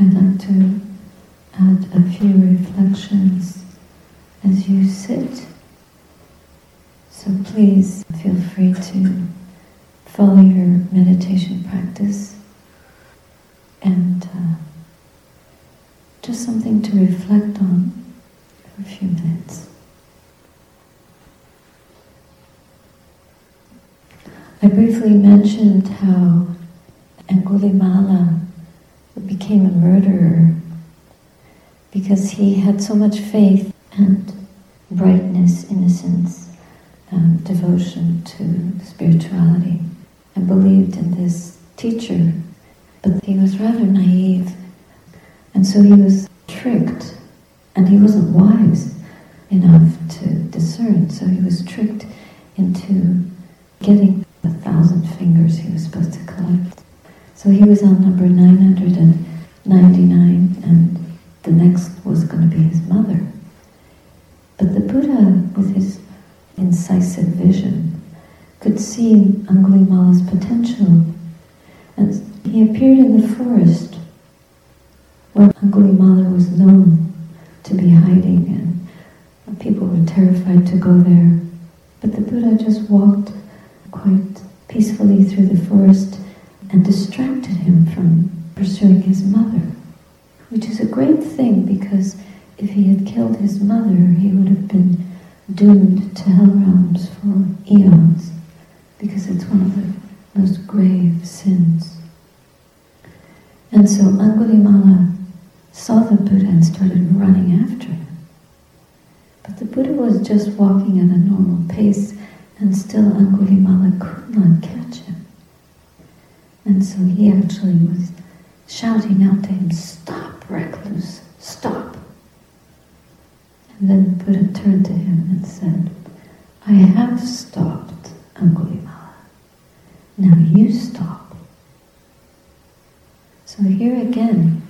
I'd like to add a few reflections as you sit. So please feel free to follow your meditation practice and uh, just something to reflect on for a few minutes. I briefly mentioned how Angulimala became a murderer because he had so much faith and brightness, innocence, um, devotion to spirituality, and believed in this teacher. But he was rather naive, and so he was tricked, and he wasn't wise enough to discern, so he was tricked into getting the thousand fingers he was supposed to collect. So he was on number 999, and the next was going to be his mother. But the Buddha, with his incisive vision, could see Angulimala's potential. And he appeared in the forest where Angulimala was known to be hiding, and people were terrified to go there. But the Buddha just walked quite peacefully through the forest and distracted him from pursuing his mother, which is a great thing because if he had killed his mother, he would have been doomed to hell realms for eons because it's one of the most grave sins. And so Angulimala saw the Buddha and started running after him. But the Buddha was just walking at a normal pace and still Angulimala could not catch him. And so he actually was shouting out to him, Stop, recluse, stop. And then the Buddha turned to him and said, I have stopped, Angulimala. Now you stop. So here again,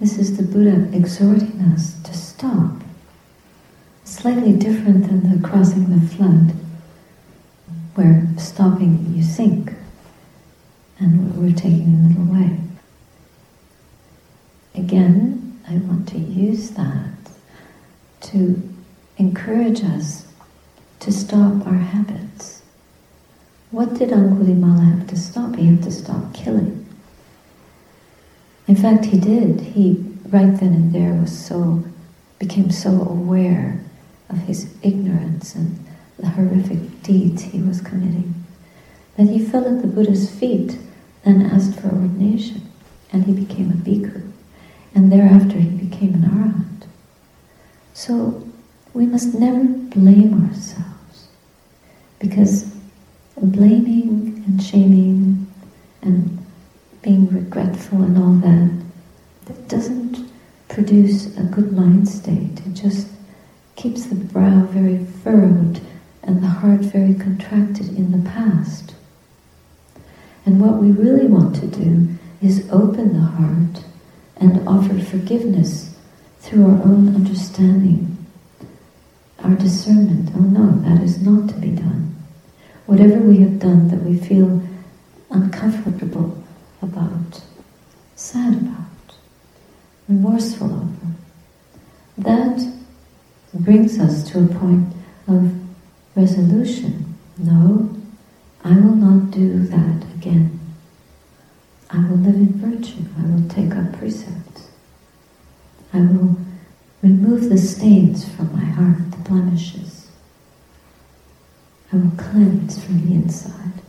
this is the Buddha exhorting us to stop. Slightly different than the crossing the flood where stopping you sink and we're taking a little way. Again, I want to use that to encourage us to stop our habits. What did Angulimala have to stop? He had to stop killing. In fact, he did. He, right then and there, was so, became so aware of his ignorance and the horrific deeds he was committing, that he fell at the Buddha's feet and asked for ordination, and he became a bhikkhu. And thereafter he became an arahant. So we must never blame ourselves, because blaming and shaming and being regretful and all that, that doesn't produce a good mind state. It just keeps the brow very furrowed and the heart very contracted in the past. And what we really want to do is open the heart and offer forgiveness through our own understanding, our discernment. Oh no, that is not to be done. Whatever we have done that we feel uncomfortable about, sad about, remorseful over, that brings us to a point of resolution. No, I will not do that again. I will live in virtue. I will take up precepts. I will remove the stains from my heart, the blemishes. I will cleanse from the inside.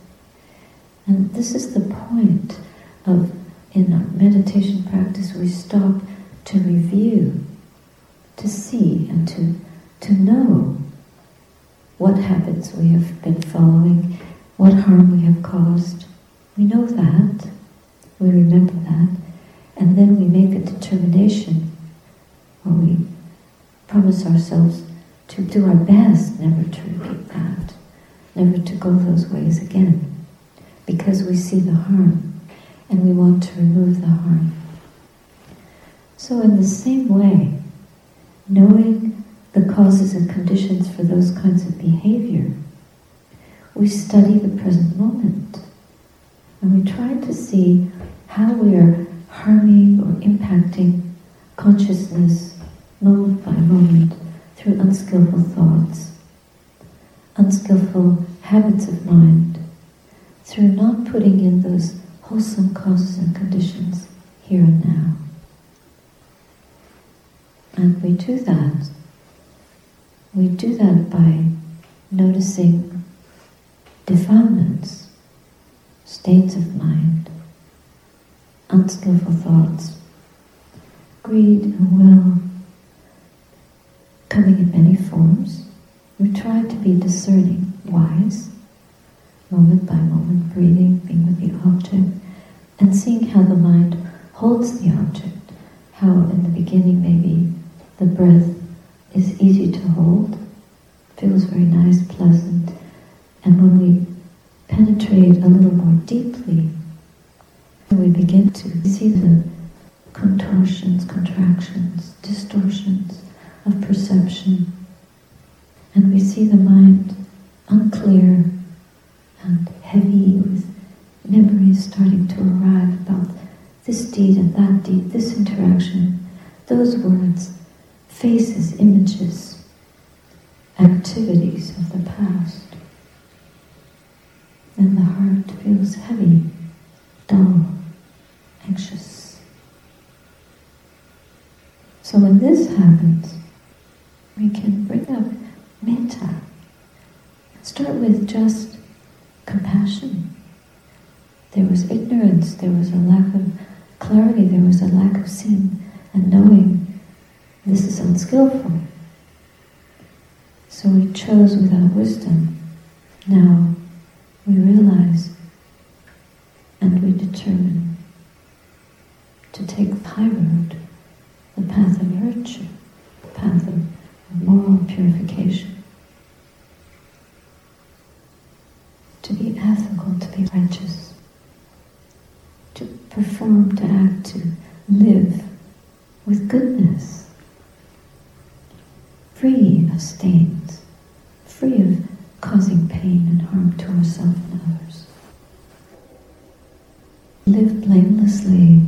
And this is the point of, in our meditation practice, we stop to review, to see, and to, to know what habits we have been following, what harm we have caused. We know that, we remember that, and then we make a determination, or we promise ourselves to do our best never to repeat that, never to go those ways again, because we see the harm and we want to remove the harm. So in the same way, knowing the causes and conditions for those kinds of behavior, we study the present moment and we try to see how we are harming or impacting consciousness moment by moment through unskillful thoughts, unskillful habits of mind, through not putting in those wholesome causes and conditions here and now. And we do that. We do that by noticing defilements, states of mind, unskillful thoughts, greed and will coming in many forms. We try to be discerning, wise, moment by moment, breathing, being with the object, and seeing how the mind holds the object, how in the beginning maybe the breath is easy to hold, feels very nice, pleasant, penetrate a little more deeply, and we begin to see the contortions, contractions, distortions of perception, and we see the mind unclear and heavy with memories starting to arrive about this deed and that deed, this interaction, those words, faces, images, activities of the past. And the heart feels heavy, dull, anxious. So when this happens, we can bring up metta. Start with just compassion. There was ignorance, there was a lack of clarity, there was a lack of seeing and knowing this is unskillful. So we chose without wisdom. Now we realize and we determine to take the high road, the path of virtue, the path of moral purification. To be ethical, to be righteous, to perform, to act, to live with goodness free of stains, free of causing pain and harm to ourselves and others. Live blamelessly.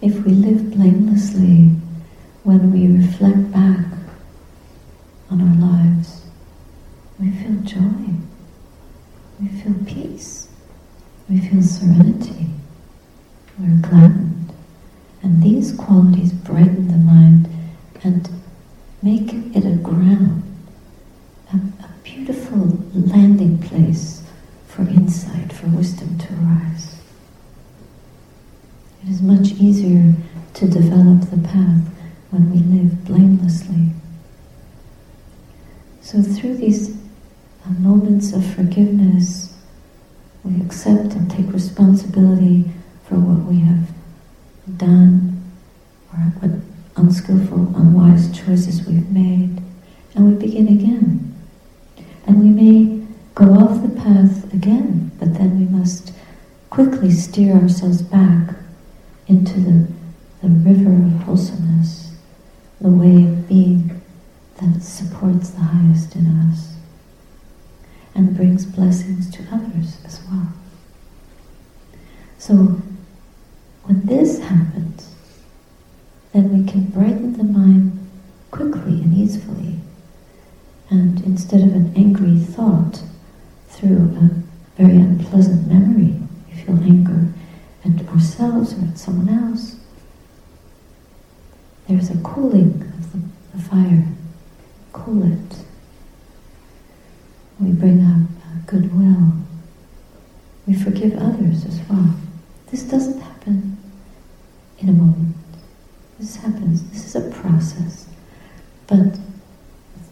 If we live blamelessly when we reflect back on our lives, we feel joy, we feel peace, we feel serenity, we're glad. And these qualities brighten the mind and make it a ground, a, a beautiful landing place for insight, for wisdom to arise. It is much easier to develop the path when we live blamelessly. So through these uh, moments of forgiveness, we accept and take responsibility for what we have done or what unskillful, unwise choices we've made, and we begin again. And we may go off the path again, but then we must quickly steer ourselves back into the, the river of wholesomeness, the way of being that supports the highest in us and brings blessings to others as well. So when this happens, then we can brighten the mind quickly and easily. And instead of an angry thought through a very unpleasant memory, we feel anger at ourselves or at someone else, there's a cooling of the, the fire. Cool it. We bring up goodwill. We forgive This doesn't happen in a moment. This happens, this is a process. But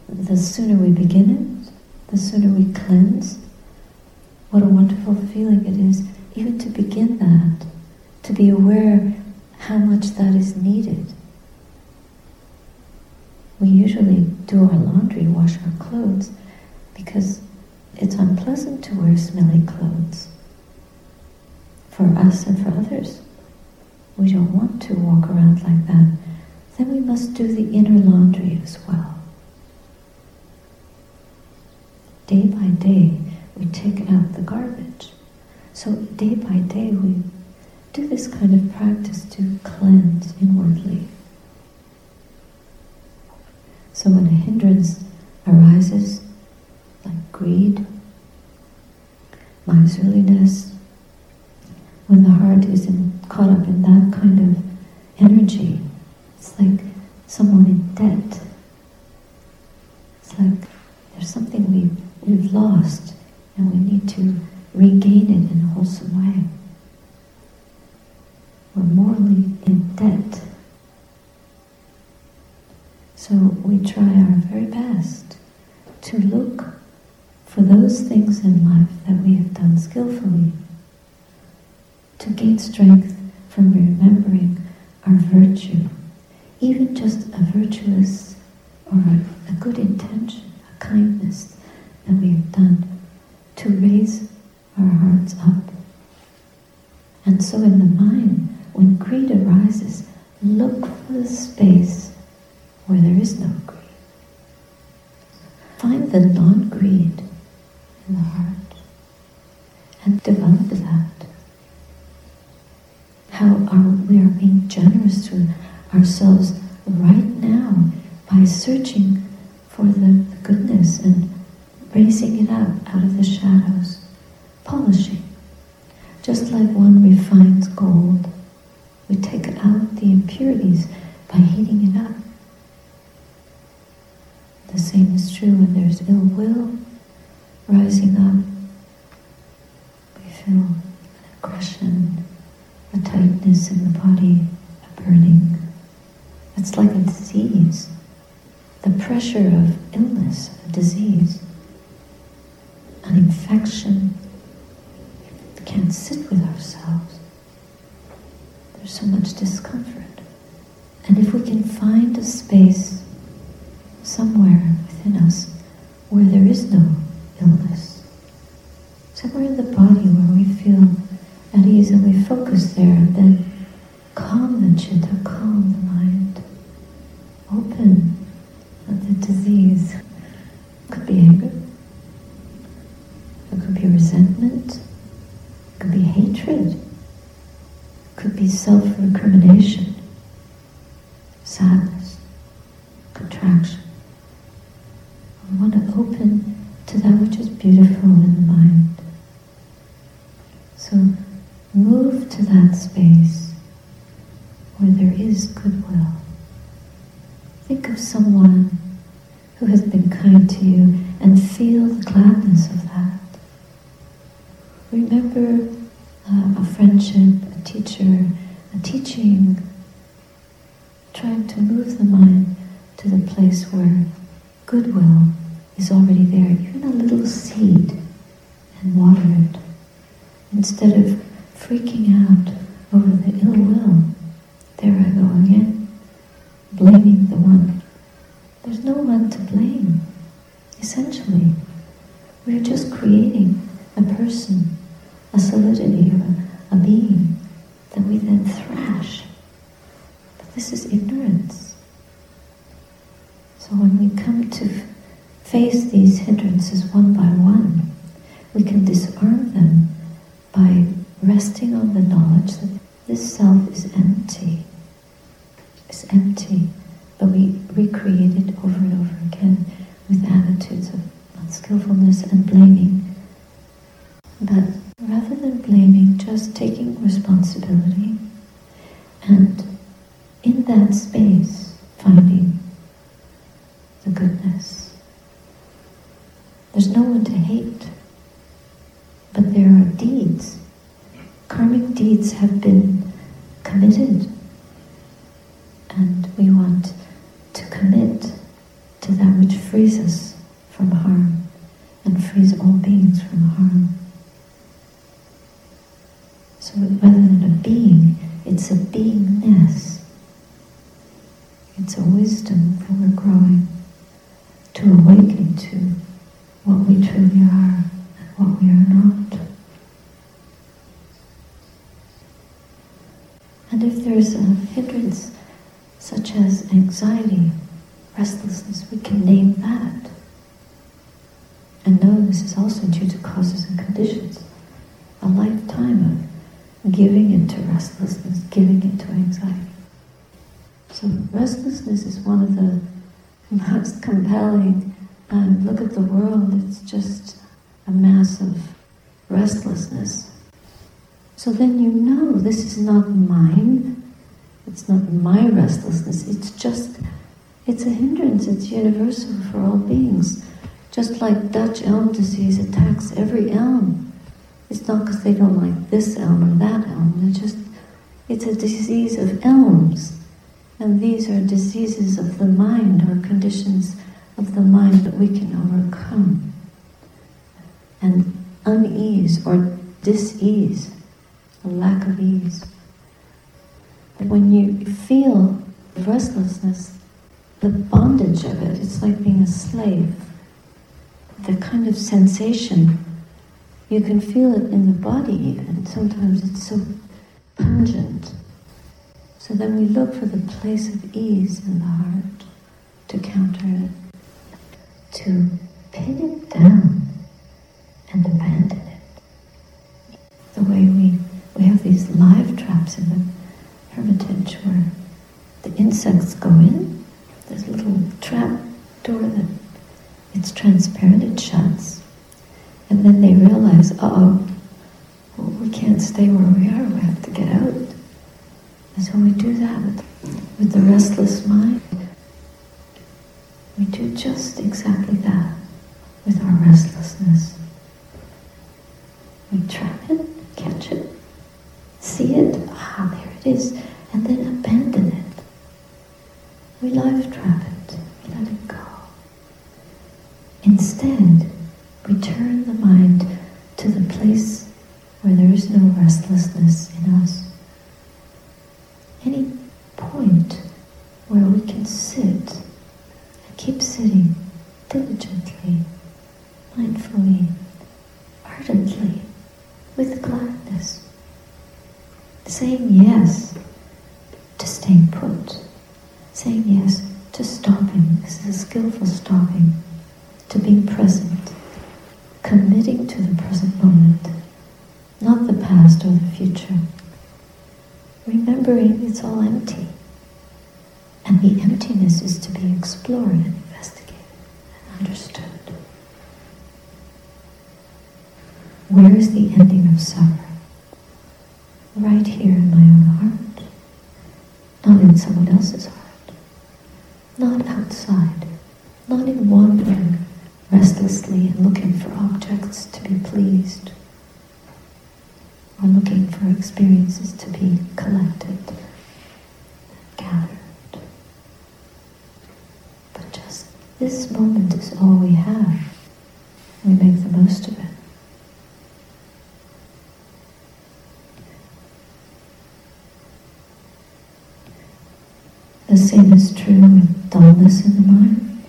the sooner we begin it, the sooner we cleanse, what a wonderful feeling it is even to begin that, to be aware how much that is needed. We usually do our laundry, wash our clothes, because it's unpleasant to wear smelly clothes for us and for others we don't want to walk around like that, then we must do the inner laundry as well. Day by day, we take out the garbage. So day by day we do this kind of practice to cleanse inwardly. So when a hindrance arises, like greed, miserliness, when the heart is in, caught up in that kind of energy, it's like someone in debt. It's like there's something we've, we've lost and we need to regain it in a wholesome way. We're morally in debt. So we try our very best to look for those things in life that we have done skillfully, to gain strength from remembering our virtue, even just a virtuous or a, a good intention, a kindness that we have done to raise our hearts up. And so in the mind, when greed arises, look for the space where there is no greed. Find the non-greed in the heart and develop that. How are we are being generous to ourselves right now by searching for the, the goodness and raising it up out of the shadows, polishing. Just like one refines gold, we take out the impurities by heating it up. The same is true when there's ill will rising up. We feel an aggression, in the body, a burning. It's like a disease. The pressure of illness, a disease, an infection. We can't sit with ourselves. There's so much discomfort. And if we can find a space somewhere within us where there is no illness, somewhere in the body where we feel at ease and we focus there, then calm the chitta, calm the mind, open the disease. Could be anger, it could be resentment, it could be hatred, it could be self-recrimination, sadness, contraction. We want to open to that which is beautiful in the mind. So move to that space where there is goodwill. Think of someone who has been kind to you and feel the gladness of that. Remember uh, a friendship, a teacher, a teaching, trying to move the mind to the place where goodwill is already there, even a seed, and water it. Instead of freaking out over the ill will, there I go again, blaming the one. There's no one to blame. Essentially, we're just creating a person, a solidity, a, a being that we then thrash. But this is ignorance. So when we come to face these hindrances one by one, we can disarm them by resting on the knowledge that this self is empty. It's empty, but we recreate it over and over again with attitudes of unskillfulness and blaming. But rather than blaming, just taking responsibility and in that space finding the goodness. There's no one to hate, deeds. Karmic deeds have been committed, and we want to commit to that which frees us from harm and frees all beings from harm. So rather than a being, it's a beingness. It's a wisdom that we're growing to awaken to what we truly are and what we are not. And if there's a hindrance such as anxiety, restlessness, we can name that. And know this is also due to causes and conditions. A lifetime of giving into restlessness, giving into anxiety. So restlessness is one of the most compelling. Um, look at the world, it's just a mass of restlessness. So then you know this is not mine, it's not my restlessness, it's just, it's a hindrance, it's universal for all beings. Just like Dutch elm disease attacks every elm. It's not because they don't like this elm or that elm, they're just, it's a disease of elms. And these are diseases of the mind or conditions of the mind that we can overcome. And unease or dis-ease, a lack of ease. When you feel the restlessness, the bondage of it, it's like being a slave. The kind of sensation, you can feel it in the body even. Sometimes it's so pungent. So then we look for the place of ease in the heart to counter it, to pin it down and abandon it. The way we, we have these live traps in the hermitage where the insects go in, there's a little trap door that it's transparent, it shuts, and then they realize, oh, well, we can't stay where we are, we have to get out. And so we do that with, with the restless mind. We do just exactly that with our restlessness. We trap it, catch it, see it, ah, there it is, and then abandon it. We life trap it, we let it go. Instead, we turn the mind to the place where there is no restlessness in us any point where we can sit and keep sitting diligently, mindfully, ardently, with gladness, saying yes to staying put, saying yes to stopping. This is a skillful stopping, to being present, committing to the present moment, not the past or the future remembering it's all empty. And the emptiness is to be explored and investigated and understood. Where is the ending of suffering? Right here in my own heart, not in someone else's heart, not outside, not in wandering restlessly and looking for objects to be pleased or looking for experiences to be collected, gathered. But just this moment is all we have. We make the most of it. The same is true in the mind.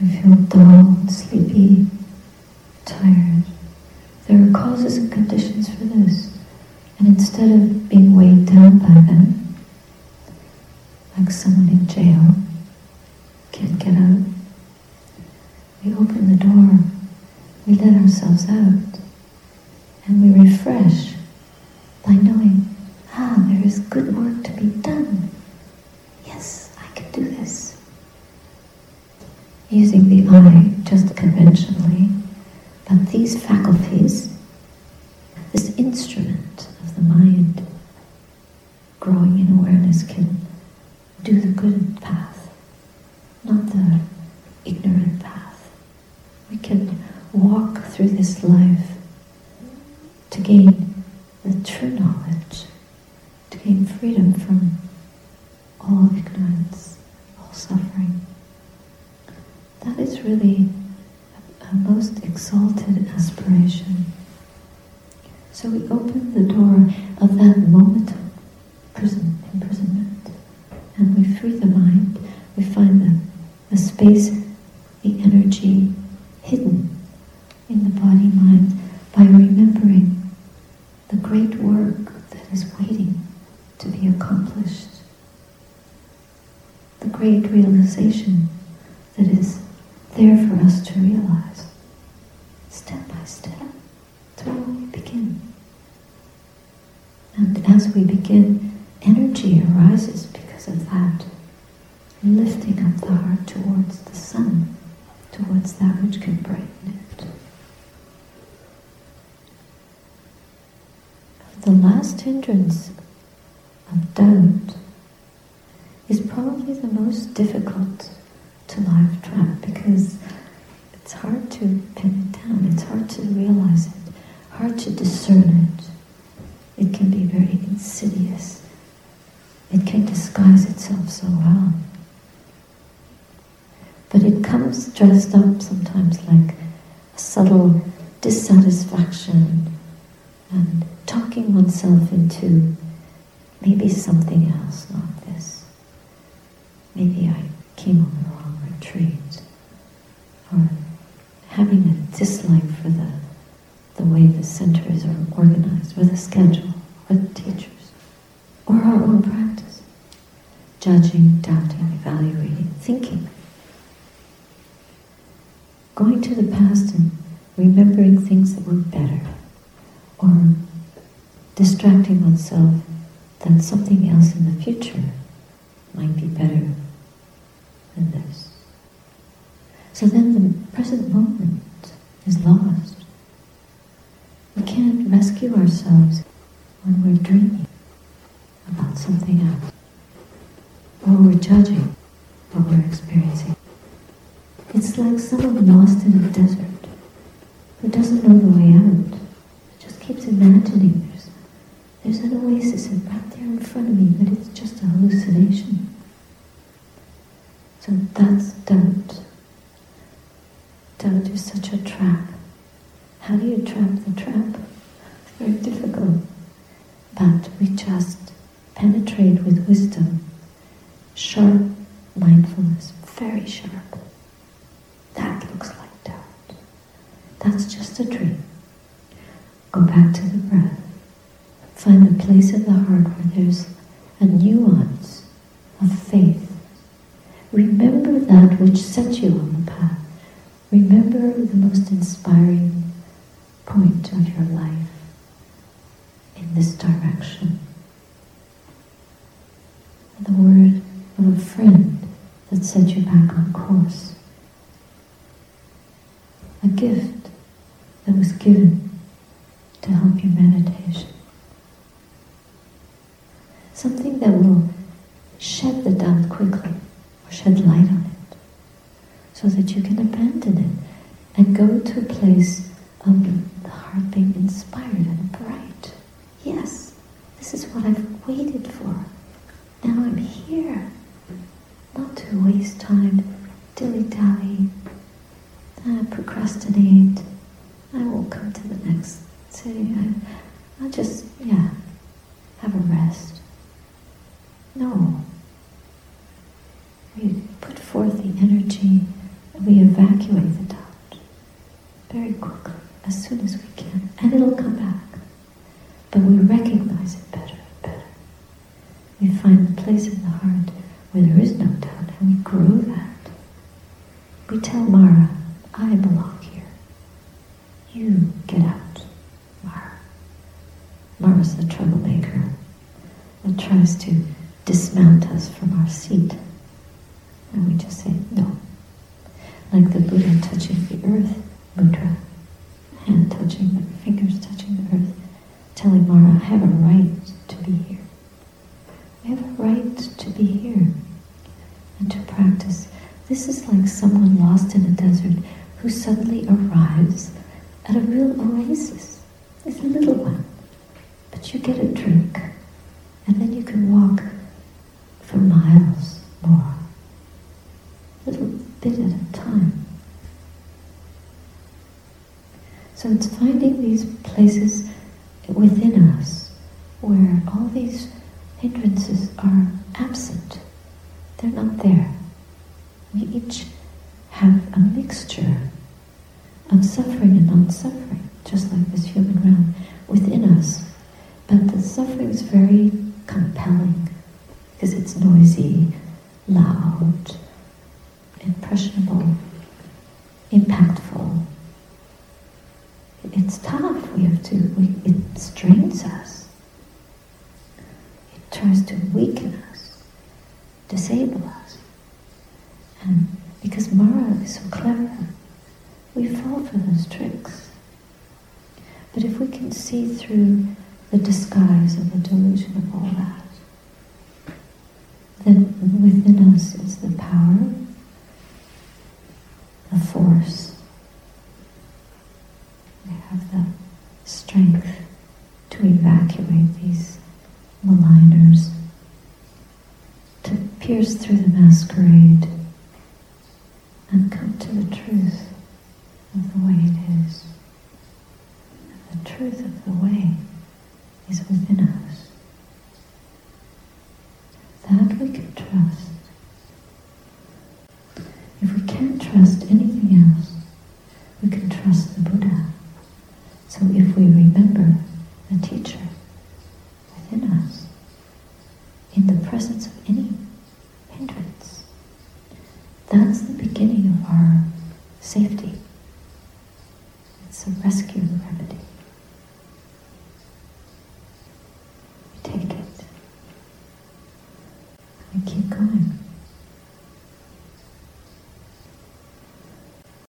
We feel dull and sleepy, tired. There are causes and conditions for this. And instead of being weighed down by them, like someone in jail, can't get out, we open the door, we let ourselves out, and we refresh by knowing, ah, there is good work to be done. Yes, I can do this. Using the eye just conventionally, but these faculties, this instrument of the mind, growing in awareness, can do the good path, not the ignorant path. We can walk through this life to gain the true knowledge, to gain freedom from all ignorance, all suffering. That is really a most exalted aspiration. So we open the door of that moment of prison, imprisonment, and we free the mind. We find the, the energy hidden in the body mind by remembering the great work that is waiting to be accomplished. The great realization that is there for us to realize step by step. Where we begin. And as we begin, energy arises because of that, lifting up the heart sun, towards that which can brighten it. The last hindrance of doubt is probably the most difficult to life trap because it's hard to pin it down, it's hard to realize it, hard to discern it. It can be very insidious. It can disguise itself so well. But it comes dressed up sometimes like a subtle dissatisfaction and talking oneself into maybe something else, not this. Maybe I came on the wrong retreat. Or having a dislike for the, the way the centers are organized, or the schedule, or the teachers, or our own practice. Judging, doubting, evaluating, thinking. Going to the past and remembering things that were better, or distracting oneself that something else in the future might be better than this. So then the present moment is lost. We can't rescue ourselves when we're dreaming about something else, or we're judging what we're experiencing. It's like someone lost in a desert who doesn't know the way out, just keeps imagining there's, there's an oasis right there in front of me, but it's just a hallucination. So that's doubt. Doubt is such a trap. How do you trap the trap? It's very difficult. But we just penetrate with wisdom, sharp mindfulness, very sharp. That looks like doubt. That's just a dream. Go back to the breath. Find the heart where there's a nuance of faith Remember that which set you on the path. Remember the most inspiring point of your life in this direction. The word of a friend that set you back on course. A gift that was given to help your meditation. Something that will shed the doubt quickly or shed light on it so that you can abandon it and go to a place of the heart being inspired and bright. Yes, this is what I've waited for. Now I'm here. Not to waste time, dilly-dally, uh, procrastinate. I won't come to the next city. I, I'll just, yeah, have a rest. No, we put forth the energy and we evacuate the doubt very quickly, as soon as we can, and it'll come back. But we recognize it better and better. We find the place in the heart where there is no doubt, and we grow that. We tell Mara, I belong here. You get out, Mara. Mara's the troublemaker that tries to dismount us from our seat. And we just say no. Like the Buddha touching the earth mudra, hand touching the fingers touching the earth, telling Mara, I have a right to be here. I have a right to be here and to practice. This is like someone lost in a desert who suddenly arrives at a real oasis. It's a little one, but you get a drink, and then you can walk for miles more little bit at a time. So it's finding these places within us where all these hindrances are absent. They're not there. We each have a mixture of suffering and non-suffering, just like this human realm, within us. But the suffering is very compelling because it's noisy, loud, impressionable, impactful. It's tough. We have to. We, it strains us. It tries to weaken us, disable us. And because Mara is so clever, we fall for those tricks. But if we can see through the disguise of the delusion of all that, then within us is the power, the force. We have the strength to evacuate these maligners, to pierce through the masquerade and come to the truth of the way it is.